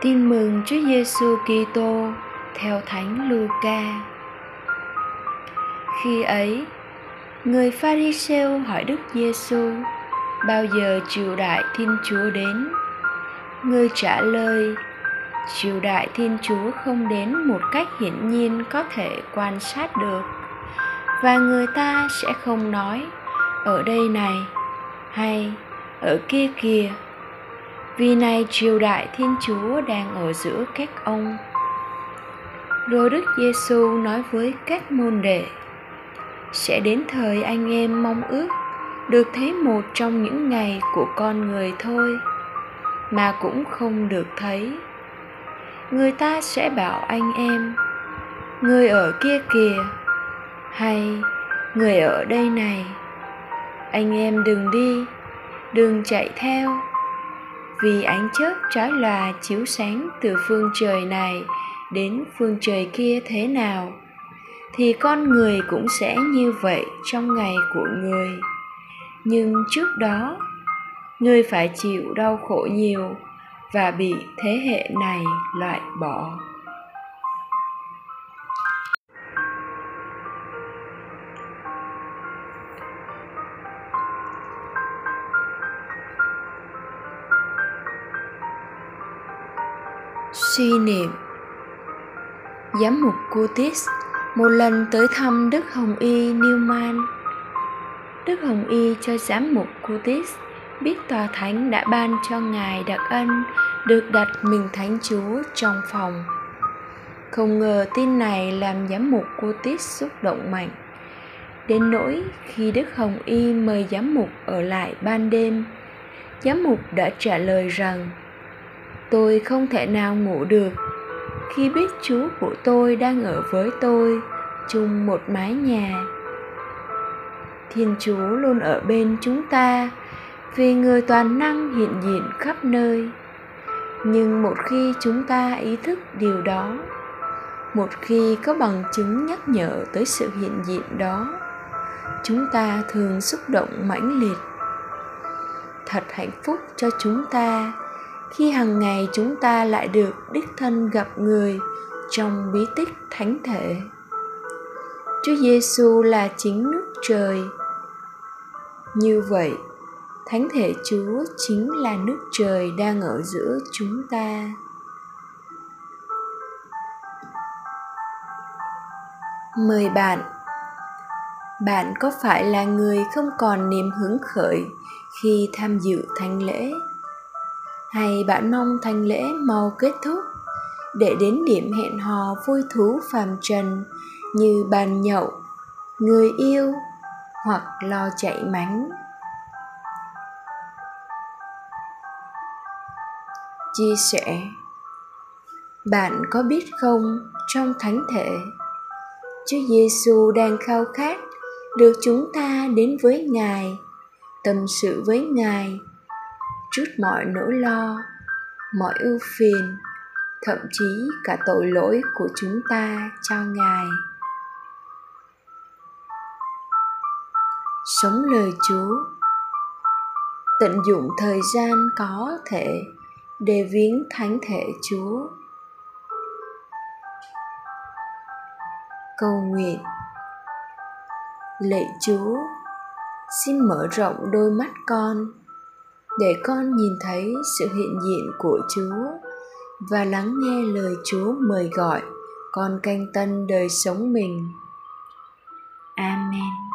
Tin mừng Chúa Giêsu Kitô theo Thánh Luca. Khi ấy, người Pharisêu hỏi Đức Giêsu bao giờ triều đại Thiên Chúa đến. Người trả lời: Triều đại Thiên Chúa không đến một cách hiển nhiên có thể quan sát được và người ta sẽ không nói ở đây này hay ở kia kìa vì này triều đại thiên chúa đang ở giữa các ông. Rồi đức giêsu nói với các môn đệ, sẽ đến thời anh em mong ước được thấy một trong những ngày của con người thôi, mà cũng không được thấy. Người ta sẽ bảo anh em, người ở kia kìa, hay người ở đây này, anh em đừng đi, đừng chạy theo vì ánh chớp trói lòa chiếu sáng từ phương trời này đến phương trời kia thế nào, thì con người cũng sẽ như vậy trong ngày của người. Nhưng trước đó, người phải chịu đau khổ nhiều và bị thế hệ này loại bỏ. Suy niệm Giám mục Curtis một lần tới thăm Đức Hồng Y Newman. Đức Hồng Y cho giám mục Curtis biết tòa thánh đã ban cho ngài đặc ân được đặt mình thánh chúa trong phòng. Không ngờ tin này làm giám mục Curtis xúc động mạnh. Đến nỗi khi Đức Hồng Y mời giám mục ở lại ban đêm, giám mục đã trả lời rằng tôi không thể nào ngủ được. Khi biết chú của tôi đang ở với tôi, chung một mái nhà, thiên chúa luôn ở bên chúng ta, vì người toàn năng hiện diện khắp nơi. Nhưng một khi chúng ta ý thức điều đó, một khi có bằng chứng nhắc nhở tới sự hiện diện đó, chúng ta thường xúc động mãnh liệt. Thật hạnh phúc cho chúng ta khi hàng ngày chúng ta lại được đích thân gặp người trong bí tích thánh thể. Chúa giêsu là chính nước trời. Như vậy, thánh thể chúa chính là nước trời đang ở giữa chúng ta. Mời bạn. Bạn có phải là người không còn niềm hứng khởi khi tham dự thánh lễ? Hay bạn mong thanh lễ mau kết thúc để đến điểm hẹn hò vui thú phàm trần như bàn nhậu, người yêu hoặc lo chạy mánh. Chia sẻ, bạn có biết không trong thánh thể, chúa giêsu đang khao khát được chúng ta đến với ngài, tâm sự với ngài trước mọi nỗi lo, mọi ưu phiền, thậm chí cả tội lỗi của chúng ta cho ngài. Sống lời chúa. Tận dụng thời gian có thể để viếng thánh thể chúa. Cầu nguyện. Lạy chúa, xin mở rộng đôi mắt con để con nhìn thấy sự hiện diện của chúa và lắng nghe lời chúa mời gọi con canh tân đời sống mình. Amen.